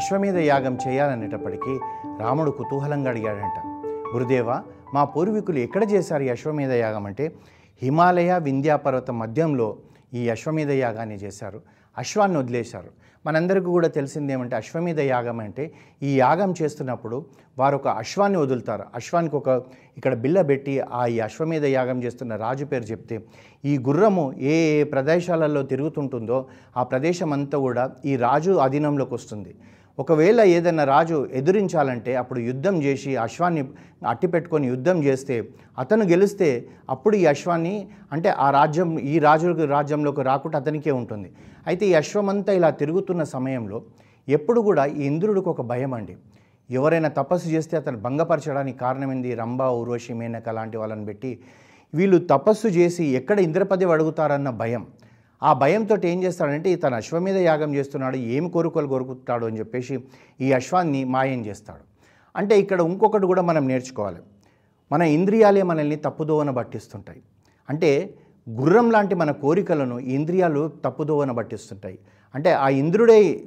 అశ్వమేధ యాగం చేయాలనేటప్పటికీ రాముడు కుతూహలంగా అడిగాడంట. గురుదేవ మా పూర్వీకులు ఎక్కడ చేశారు ఈ అశ్వమేధ యాగం అంటే? హిమాలయ వింధ్యా పర్వతం మధ్యంలో ఈ అశ్వమేధ యాగాన్ని చేశారు. అశ్వాన్ని వదిలేశారు. మనందరికీ కూడా తెలిసింది ఏమంటే అశ్వమేధ యాగం అంటే ఈ యాగం చేస్తున్నప్పుడు వారు ఒక అశ్వాన్ని వదులుతారు. అశ్వానికి ఒక ఇక్కడ బిల్ల పెట్టి ఆ ఈ అశ్వమేధ యాగం చేస్తున్న రాజు పేరు చెప్తే ఈ గుర్రము ఏ ఏ ప్రదేశాలలో తిరుగుతుంటుందో ఆ ప్రదేశం అంతా కూడా ఈ రాజు అధీనంలోకి వస్తుంది. ఒకవేళ ఏదైనా రాజు ఎదిరించాలంటే అప్పుడు యుద్ధం చేసి అశ్వాన్ని అట్టి పెట్టుకొని యుద్ధం చేస్తే అతను గెలిస్తే అప్పుడు ఈ అశ్వాన్ని అంటే ఆ రాజ్యం ఈ రాజు రాజ్యంలోకి రాకుండా అతనికే ఉంటుంది. అయితే ఈ అశ్వమంతా ఇలా తిరుగుతున్న సమయంలో ఎప్పుడు కూడా ఈ ఇంద్రుడికి ఒక భయం అండి. ఎవరైనా తపస్సు చేస్తే అతను భంగపరచడానికి కారణమైంది? రంభ ఊర్వశి మేనక లాంటి వాళ్ళని పెట్టి వీళ్ళు తపస్సు చేసి ఎక్కడ ఇంద్రపదవి అడుగుతారన్న భయం. ఆ భయంతో ఏం చేస్తాడంటే తన అశ్వం మీద యాగం చేస్తున్నాడు ఏమి కోరుకోలు కోరుకుంటాడు అని చెప్పేసి ఈ అశ్వాన్ని మాయం చేస్తాడు. అంటే ఇక్కడ ఇంకొకటి కూడా మనం నేర్చుకోవాలి. మన ఇంద్రియాలే మనల్ని తప్పుదోవన పట్టిస్తుంటాయి. అంటే గుర్రం లాంటి మన కోరికలను ఇంద్రియాలు తప్పుదోవన పట్టిస్తుంటాయి. అంటే ఆ ఇంద్రుడే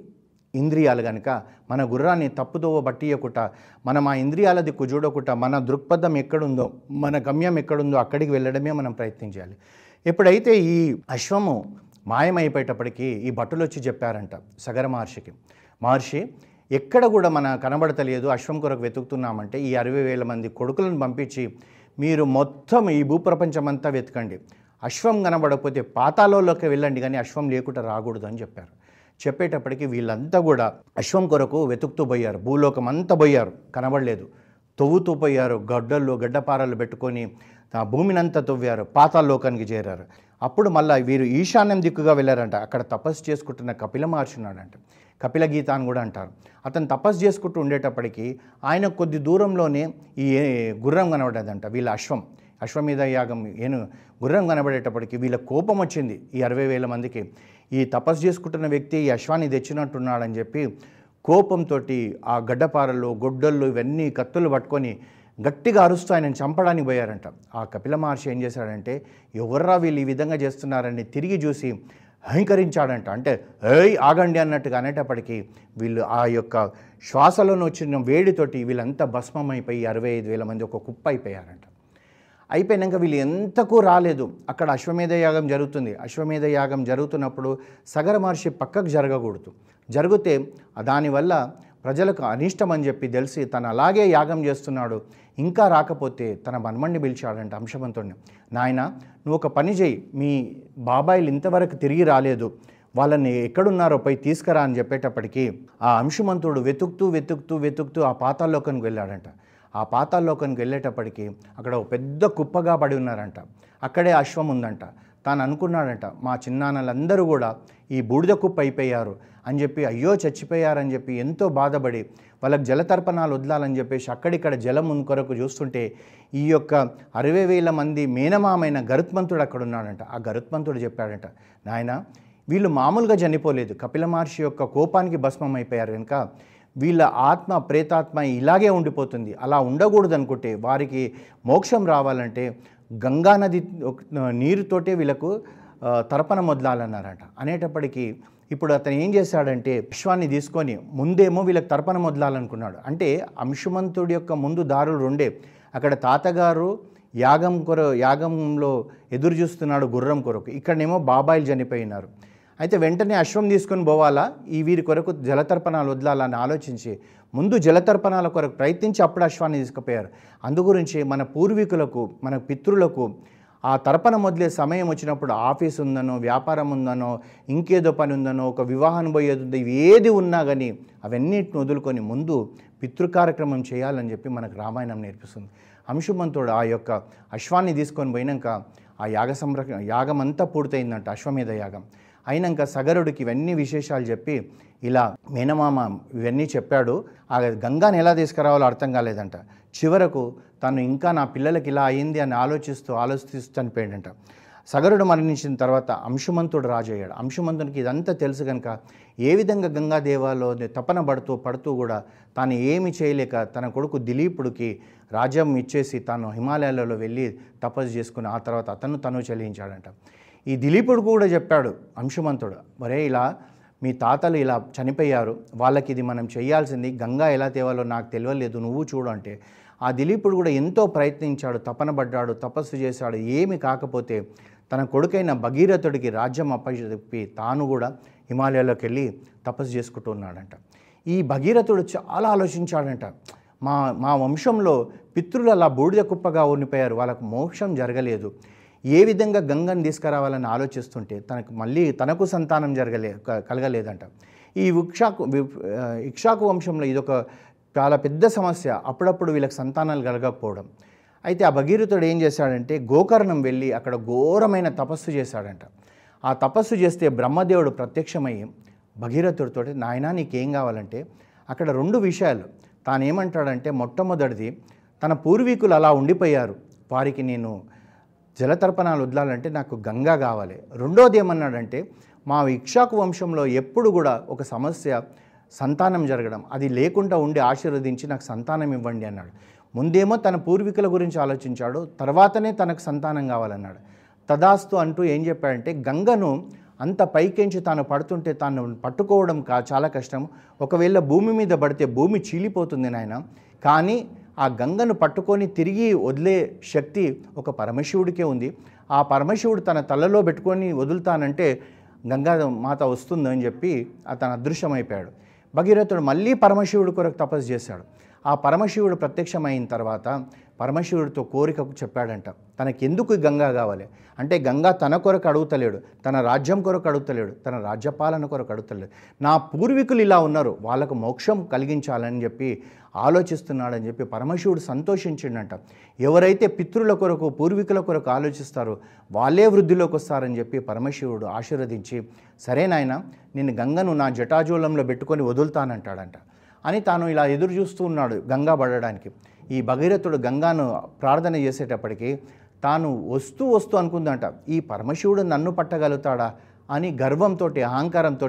ఇంద్రియాలు కనుక మన గుర్రాన్ని తప్పుదోవ బట్టియకుండా మనం ఆ ఇంద్రియాల దిక్కు చూడకుండా మన దృక్పథం ఎక్కడుందో మన గమ్యం ఎక్కడుందో అక్కడికి వెళ్ళడమే మనం ప్రయత్నించాలి ఎప్పుడైతే ఈ అశ్వము మాయమైపోయేటప్పటికీ ఈ బట్టలు వచ్చి చెప్పారంట సగర మహర్షికి. మహర్షి ఎక్కడ కూడా మన కనబడతలేదు అశ్వం కొరకు వెతుకుతున్నామంటే ఈ అరవై వేల మంది కొడుకులను పంపించి మీరు మొత్తం ఈ భూప్రపంచమంతా వెతకండి. అశ్వం కనబడకపోతే పాతాలలోకి వెళ్ళండి కానీ అశ్వం లేకుండా రాకూడదు అని చెప్పారు. చెప్పేటప్పటికి వీళ్ళంతా కూడా అశ్వం కొరకు వెతుకుతూ పోయారు. భూలోకం అంతా పోయారు. కనబడలేదు. తవ్వుతూ పోయారు. గడ్డల్లో గడ్డపారలు పెట్టుకొని ఆ భూమినంతా తవ్వారు. పాతాళలోకానికి చేరారు. అప్పుడు మళ్ళీ వీరు ఈశాన్యం దిక్కుగా వెళ్ళారంట. అక్కడ తపస్సు చేసుకుంటున్న కపిల మహర్షి ఉన్నాడంట. కపిల గీత అని కూడా అంటారు. అతను తపస్సు చేసుకుంటూ ఉండేటప్పటికీ ఆయన కొద్ది దూరంలోనే ఈ గుర్రం కనబడేదంట. వీళ్ళ అశ్వం. అశ్వమేధ యాగం ఏను గుర్రం కనబడేటప్పటికి వీళ్ళ కోపం వచ్చింది. ఈ అరవై వేల మందికి. ఈ తపస్సు చేసుకుంటున్న వ్యక్తి ఈ అశ్వాన్ని తెచ్చినట్టున్నాడని చెప్పి కోపంతో ఆ గడ్డపారలు గొడ్డళ్ళు ఇవన్నీ కత్తులు పట్టుకొని గట్టిగా అరుస్తూ ఆయనను చంపడానికి పోయారంట. ఆ కపిల మహర్షి ఏం చేశాడంటే ఎవర్రా వీళ్ళు ఈ విధంగా చేస్తున్నారని తిరిగి చూసి అహంకరించాడంట అంటే ఏయ్ ఆగండి అన్నట్టుగా అనేటప్పటికీ వీళ్ళు ఆ యొక్క శ్వాసలోనే వచ్చిన వేడితోటి వీళ్ళంతా భస్మం అయిపోయి అరవై ఐదు వేల మంది ఒక కుప్ప అయిపోయారంట. అయిపోయినాక వీళ్ళు ఎంతకు రాలేదు. అక్కడ అశ్వమేధ యాగం జరుగుతుంది. అశ్వమేధ యాగం జరుగుతున్నప్పుడు సగర మహర్షి పక్కకు జరగకూడదు. జరిగితే దానివల్ల ప్రజలకు అనిష్టం అని చెప్పి తెలిసి తను అలాగే యాగం చేస్తున్నాడు. ఇంకా రాకపోతే తన మన్మణ్ణి పిలిచాడంట అంశవంతుడిని నాయన నువ్వు ఒక పని చేయి. మీ బాబాయిలు ఇంతవరకు తిరిగి రాలేదు. వాళ్ళని ఎక్కడున్నారో పోయి తీసుకురా అని చెప్పేటప్పటికీ ఆ అంశుమంతుడు వెతుకుతూ వెతుకుతూ వెతుకుతూ ఆ పాతాల్లోకానికి వెళ్ళాడంట. ఆ పాతాల్లోకానికి వెళ్ళేటప్పటికీ అక్కడ ఒక పెద్ద కుప్పగా పడి ఉన్నారంట. అక్కడే అశ్వం ఉందంట తాను అనుకున్నాడట మా చిన్నాన్నలందరూ కూడా ఈ బూడిద కుప్ప అయిపోయారు అని చెప్పి అయ్యో చచ్చిపోయారని చెప్పి ఎంతో బాధపడి వాళ్ళకి జలతర్పణాలు వదలాలని చెప్పేసి అక్కడిక్కడ జలం ఉన్న కొరకు చూస్తుంటే ఈ యొక్క అరవై వేల మంది మేనమామైన గరుత్మంతుడు అక్కడ ఉన్నాడంట. ఆ గరుత్మంతుడు చెప్పాడంట నాయన వీళ్ళు మామూలుగా చనిపోలేదు. కపిల మహర్షి యొక్క కోపానికి భస్మం అయిపోయారు కనుక వీళ్ళ ఆత్మ ప్రేతాత్మ ఇలాగే ఉండిపోతుంది. అలా ఉండకూడదు అనుకుంటే వారికి మోక్షం రావాలంటే గంగా నది నీరుతోటే వీళ్ళకు తర్పణ మొదలాలన్నారట. అనేటప్పటికీ ఇప్పుడు అతను ఏం చేశాడంటే విశ్వాన్ని తీసుకొని ముందేమో వీళ్ళకి తర్పణ మొదలాలనుకున్నాడు. అంటే అంశుమంతుడి యొక్క ముందు దారులు రెండే. అక్కడ తాతగారు యాగం కొర యాగంలో ఎదురు చూస్తున్నాడు గుర్రం కొరకు. ఇక్కడనేమో బాబాయిలు చనిపోయినారు. అయితే వెంటనే అశ్వం తీసుకొని పోవాలా? ఈ వీరి కొరకు జలతర్పణాలు వదలాలని ఆలోచించి ముందు జలతర్పణాల కొరకు ప్రయత్నించి అప్పుడు అశ్వాన్ని తీసుకుపోయారు. అందుగురించి మన పూర్వీకులకు మన పితృలకు ఆ తర్పణ మొదలే సమయం వచ్చినప్పుడు ఆఫీస్ ఉందనో వ్యాపారం ఉందనో ఇంకేదో పని ఉందనో ఒక వివాహం పోయేది ఉందో ఏది ఉన్నా కానీ అవన్నిటిని వదులుకొని ముందు పితృ కార్యక్రమం చేయాలని చెప్పి మనకు రామాయణం నేర్పిస్తుంది. అంశుమంతుడు ఆ యొక్క అశ్వాన్ని తీసుకొని పోయినాక ఆ యాగ సంరక్షణ యాగం అంతా పూర్తయిందంట అశ్వమేధ యాగం. అయినాక సగరుడికి ఇవన్నీ విశేషాలు చెప్పి ఇలా మేనమామ ఇవన్నీ చెప్పాడు. ఆ గంగాని ఎలా తీసుకురావాలో అర్థం కాలేదంట. చివరకు తను ఇంకా నా పిల్లలకి ఇలా అయింది అని ఆలోచిస్తూ ఆలోచిస్తూ చనిపోయాడంట సగరుడు మరణించిన తర్వాత అంశుమంతుడు రాజు అయ్యాడు అంశుమంతునికి ఇదంతా తెలుసు కనుక ఏ విధంగా గంగాదేవాలో తపన పడుతూ పడుతూ కూడా తాను ఏమి చేయలేక తన కొడుకు దిలీపుడికి రాజ్యం ఇచ్చేసి తాను హిమాలయాలలో వెళ్ళి తపస్సు చేసుకుని ఆ తర్వాత అతను తను చెల్లించాడంట ఈ దిలీపుడు కూడా చెప్పాడు అంశుమంతుడు మరే ఇలా మీ తాతలు ఇలా చనిపోయారు వాళ్ళకి ఇది మనం చేయాల్సింది గంగా ఎలా తేవాలో నాకు తెలియలేదు నువ్వు చూడు అంటే ఆ దిలీపుడు కూడా ఎంతో ప్రయత్నించాడు తపనబడ్డాడు తపస్సు చేశాడు ఏమి కాకపోతే తన కొడుకైన భగీరథుడికి రాజ్యం అప్పచెప్పి తాను కూడా హిమాలయాల్లోకి వెళ్ళి తపస్సు చేసుకుంటూ ఉన్నాడంట. ఈ భగీరథుడు చాలా ఆలోచించాడంట మా మా వంశంలో పితృలు అలా బూడిద కుప్పగా ఉండిపోయారు వాళ్ళకు మోక్షం జరగలేదు ఏ విధంగా గంగను తీసుకురావాలని ఆలోచిస్తుంటే తనకు మళ్ళీ తనకు సంతానం జరగలే క- కలగలేదంట. ఈ ఇక్షాకు ఇక్షాకు వంశంలో ఇదొక చాలా పెద్ద సమస్య. అప్పుడప్పుడు వీళ్ళకి సంతానాలు కలగకపోవడం. అయితే ఆ భగీరథుడు ఏం చేశాడంటే గోకర్ణం వెళ్ళి అక్కడ ఘోరమైన తపస్సు చేశాడంట. ఆ తపస్సు చేస్తే బ్రహ్మదేవుడు ప్రత్యక్షమయ్యి భగీరథుడితో నాయనా నీకేం కావాలంటే అక్కడ రెండు విషయాలు. తానేమంటాడంటే మొట్టమొదటిది తన పూర్వీకులు అలా ఉండిపోయారు. వారికి నేను జలతర్పణాలు వదలాలంటే నాకు గంగా కావాలి. రెండోది ఏమన్నాడంటే మా ఇక్షాకు వంశంలో ఎప్పుడు కూడా ఒక సమస్య సంతానం జరగడం అది లేకుండా ఉండి ఆశీర్వదించి నాకు సంతానం ఇవ్వండి అన్నాడు. ముందేమో తన పూర్వీకుల గురించి ఆలోచించాడు తర్వాతనే తనకు సంతానం కావాలన్నాడు. తదాస్తు అంటూ ఏం చెప్పాడంటే గంగను అంత పైకెంచి తాను పడుతుంటే తాను పట్టుకోవడం కా చాలా కష్టం ఒకవేళ భూమి మీద పడితే భూమి చీలిపోతుంది నాయన. కానీ ఆ గంగను పట్టుకొని తిరిగి వదిలే శక్తి ఒక పరమశివుడికే ఉంది. ఆ పరమశివుడు తన తలలో పెట్టుకొని వదులుతానంటే గంగా మాత వస్తుందని చెప్పి అతను అదృశ్యమైపోయాడు. భగీరథుడు మళ్ళీ పరమశివుడి కొరకు తపస్సు చేశాడు. ఆ పరమశివుడు ప్రత్యక్షమైన తర్వాత పరమశివుడితో కోరికకు చెప్పాడంట. తనకి ఎందుకు గంగా కావాలి? అంటే గంగా తన కొరకు అడుగుతలేడు తన రాజ్యం కొరకు అడుగుతలేడు తన రాజ్యపాలన కొరకు అడుగుతలేడు. నా పూర్వీకులు ఇలా ఉన్నారు వాళ్ళకు మోక్షం కలిగించాలని చెప్పి ఆలోచిస్తున్నాడని చెప్పి పరమశివుడు సంతోషించిండంట. ఎవరైతే పితృల కొరకు పూర్వీకుల కొరకు ఆలోచిస్తారో వాళ్ళే వృద్ధిలోకి వస్తారని చెప్పి పరమశివుడు ఆశీర్వదించి సరే నాయన నేను గంగను నా జటాజూలంలో పెట్టుకొని వదులుతానంటాడంట. అని తాను ఇలా ఎదురు చూస్తూ ఉన్నాడు గంగా పడడానికి. ఈ భగీరథుడు గంగాను ప్రార్థన చేసేటప్పటికి తాను వస్తూ వస్తూ అనుకుందంట ఈ పరమశివుడు నన్ను పట్టగలుగుతాడా? అని గర్వంతో అహంకారంతో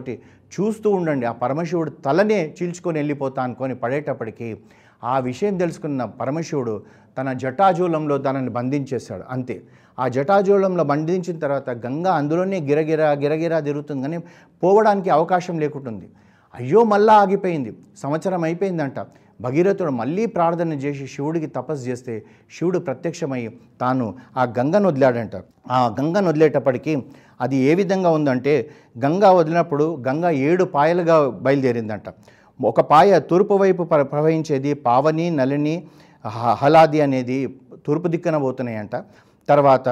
చూస్తూ ఉండండి. ఆ పరమశివుడు తలనే చీల్చుకొని వెళ్ళిపోతా అనుకొని పడేటప్పటికీ ఆ విషయం తెలుసుకున్న పరమశివుడు తన జటాజూలంలో తనని బంధించేశాడు. అంతే. ఆ జటాజూలంలో బంధించిన తర్వాత గంగా అందులోనే గిరగిరా గిరగిరా తిరుగుతుంది కానీ పోవడానికి అవకాశం లేకుంటుంది. అయ్యో మళ్ళా ఆగిపోయింది. సంవత్సరం అయిపోయిందంట. భగీరథుడు మళ్ళీ ప్రార్థన చేసి శివుడికి తపస్సు చేస్తే శివుడు ప్రత్యక్షమై తాను ఆ గంగను వదిలాడంట. ఆ గంగను వదిలేటప్పటికీ అది ఏ విధంగా ఉందంటే గంగా వదిలినప్పుడు గంగ ఏడు పాయలుగా బయలుదేరిందంట. ఒక పాయ తూర్పు వైపు ప్ర- ప్రవహించేది పావని నలిని హలాది అనేది తూర్పు దిక్కున పోతున్నాయంట. తర్వాత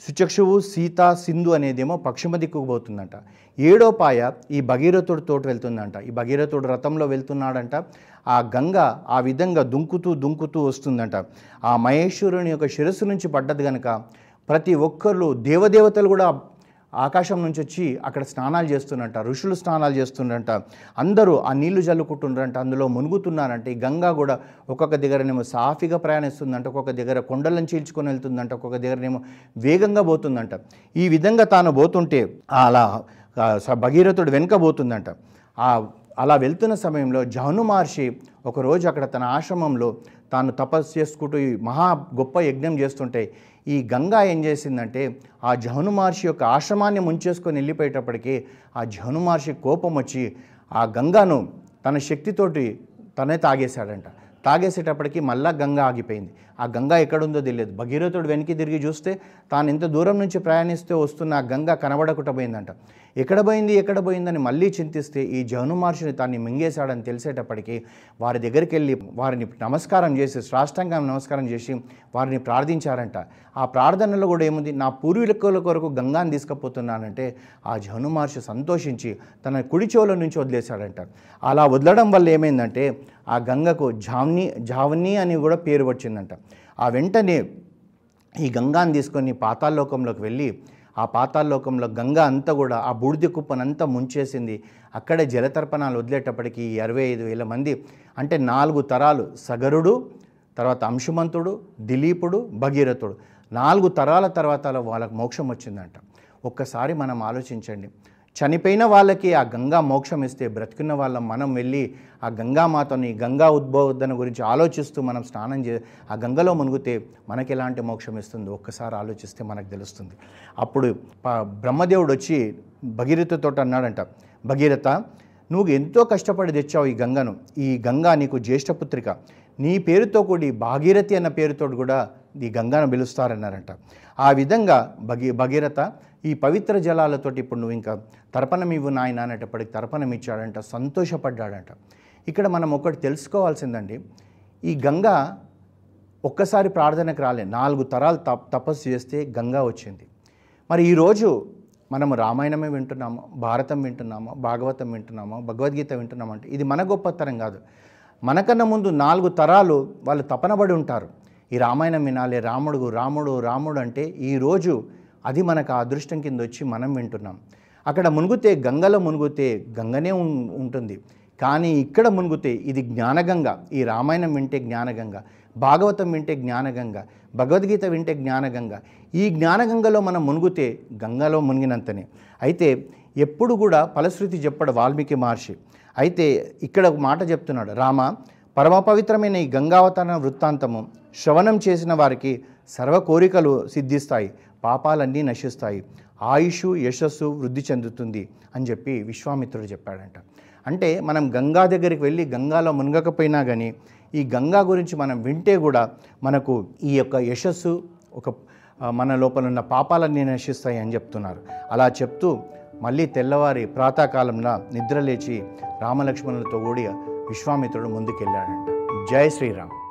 సుచక్షువు సీత సింధు అనేదేమో పశ్చిమ దిక్కుకు పోతుందంట. ఏడో పాయ ఈ భగీరథుడు తోటి వెళ్తుందంట. ఈ భగీరథుడు రథంలో వెళ్తున్నాడంట. ఆ గంగ ఆ విధంగా దుంకుతూ దుంకుతూ వస్తుందంట. ఆ మహేశ్వరుని యొక్క శిరస్సు నుంచి పడ్డది కనుక ప్రతి ఒక్కరు దేవదేవతలు కూడా ఆకాశం నుంచి వచ్చి అక్కడ స్నానాలు చేస్తున్నట్ట ఋషులు స్నానాలు చేస్తున్నట్ట అందరూ ఆ నీళ్ళు జల్లుకుంటున్నారంట అందులో మునుగుతున్నారంట. ఈ గంగా కూడా ఒక్కొక్క దగ్గరనేమో సాఫీగా ప్రయాణిస్తుందంట ఒక్కొక్క దగ్గర కొండలను చీల్చుకొని వెళ్తుందంట ఒక్కొక్క దగ్గరనేమో వేగంగా పోతుందంట. ఈ విధంగా తాను పోతుంటే అలా భగీరథుడు వెనుక పోతుందంట. ఆ అలా వెళ్తున్న సమయంలో జహను మహర్షి ఒకరోజు అక్కడ తన ఆశ్రమంలో తాను తపస్సు చేసుకుంటూ ఈ మహా గొప్ప యజ్ఞం చేస్తుంటే ఈ గంగా ఏం చేసిందంటే ఆ జహను మహర్షి యొక్క ఆశ్రమాన్ని ముంచేసుకొని వెళ్ళిపోయేటప్పటికీ ఆ జహను మహర్షి కోపం వచ్చి ఆ గంగాను తన శక్తితోటి తనే తాగేశాడంట. తాగేసేటప్పటికి మళ్ళా గంగ ఆగిపోయింది. ఆ గంగ ఎక్కడుందో తెలియదు. భగీరథుడు వెనక్కి తిరిగి చూస్తే తాను ఎంత దూరం నుంచి ప్రయాణిస్తే వస్తున్న ఆ గంగ కనబడకుండా పోయిందంట. ఎక్కడ పోయింది ఎక్కడ పోయిందని మళ్ళీ చింతిస్తే ఈ జౌను మహర్షిని తాన్ని మింగేశాడని తెలిసేటప్పటికి వారి దగ్గరికి వెళ్ళి వారిని నమస్కారం చేసి సాష్టాంగం నమస్కారం చేసి వారిని ప్రార్థించారంట. ఆ ప్రార్థనలో కూడా ఏముంది? నా పూర్వీకుల కొరకు గంగాను తీసుకుపోతున్నానంటే ఆ జౌను మహర్షి సంతోషించి తన కుడి చెవుల నుంచి వదిలేశాడంట. అలా వదలడం వల్ల ఏమైందంటే ఆ గంగకు జావ్ని జావని అని కూడా పేరు వచ్చిందంట ఆ వెంటనే ఈ గంగాను తీసుకొని పాతాళలోకంలోకి వెళ్ళి ఆ పాతాళలోకంలో గంగ అంతా కూడా ఆ బూడిద కుప్పనంతా ముంచేసింది. అక్కడే జలతర్పణాలు వదిలేటప్పటికి ఈ అరవై ఐదు వేల మంది అంటే నాలుగు తరాలు సగరుడు తర్వాత అంశుమంతుడు దిలీపుడు భగీరథుడు. నాలుగు తరాల తర్వాత వాళ్ళకు మోక్షం వచ్చిందంట. ఒక్కసారి మనం ఆలోచించండి. చనిపోయిన వాళ్ళకి ఆ గంగా మోక్షం ఇస్తే బ్రతికున్న వాళ్ళం మనం వెళ్ళి ఆ గంగామాతని గంగా ఉద్బోధన గురించి ఆలోచిస్తూ మనం స్నానం చే ఆ గంగలో మునిగితే మనకి ఎలాంటి మోక్షం ఇస్తుందో? ఒక్కసారి ఆలోచిస్తే మనకు తెలుస్తుంది. అప్పుడు బ్రహ్మదేవుడు వచ్చి భగీరథతో అన్నాడంట. భగీరథ నువ్వు ఎంతో కష్టపడి తెచ్చావు ఈ గంగను. ఈ గంగా నీకు జ్యేష్ఠపుత్రిక నీ పేరుతో కూడి భాగీరథి అన్న పేరుతో కూడా ఈ గంగాను పిలుస్తారన్నారంట. ఆ విధంగా భగీ భగీరథ ఈ పవిత్ర జలాలతోటి ఇప్పుడు నువ్వు ఇంకా తర్పణం ఇవ్వు నాయన అనేటప్పటికి తర్పణం ఇచ్చాడంట సంతోషపడ్డాడంట. ఇక్కడ మనం ఒకటి తెలుసుకోవాల్సిందండి ఈ గంగా ఒక్కసారి ప్రార్థనకు రాలే నాలుగు తరాలు తప్ తపస్సు చేస్తే గంగా వచ్చింది. మరి ఈరోజు మనము రామాయణమే వింటున్నాము భారతం వింటున్నాము భాగవతం వింటున్నాము భగవద్గీత వింటున్నాము అంటే ఇది మన గొప్పతరం కాదు. మనకన్నా ముందు నాలుగు తరాలు వాళ్ళు తపనబడి ఉంటారు. ఈ రామాయణం వినాలి రాముడు రాముడు రాముడు అంటే ఈరోజు అది మనకు ఆ అదృష్టం కింద వచ్చి మనం వింటున్నాం. అక్కడ మునుగుతే గంగలో మునుగుతే గంగనే ఉం- ఉంటుంది. కానీ ఇక్కడ మునుగుతే ఇది జ్ఞానగంగ. ఈ రామాయణం వింటే జ్ఞానగంగ. భాగవతం వింటే జ్ఞానగంగ. భగవద్గీత వింటే జ్ఞానగంగ. ఈ జ్ఞానగంగలో మనం మునుగుతే గంగలో మునిగినంతనే. అయితే ఎప్పుడు కూడా ఫలశ్రుతి చెప్పడు వాల్మీకి మహర్షి. అయితే ఇక్కడ ఒక మాట చెప్తున్నాడు. రామ పరమ పవిత్రమైన ఈ గంగావతరణ వృత్తాంతము శ్రవణం చేసిన వారికి సర్వ కోరికలు సిద్ధిస్తాయి. పాపాలన్నీ నశిస్తాయి. ఆయుష్ యశస్సు వృద్ధి చెందుతుంది అని చెప్పి విశ్వామిత్రుడు చెప్పాడంట. అంటే మనం గంగా దగ్గరికి వెళ్ళి గంగాలో మునగకపోయినా కానీ ఈ గంగా గురించి మనం వింటే కూడా మనకు ఈ యొక్క యశస్సు ఒక మన లోపల ఉన్న పాపాలన్నీ నశిస్తాయి అని చెప్తున్నారు. అలా చెప్తూ మళ్ళీ తెల్లవారి ప్రాతకాలంలో నిద్ర లేచి రామలక్ష్మణులతో కూడి విశ్వామిత్రుడు ముందుకెళ్ళాడంట. జై శ్రీరామ్.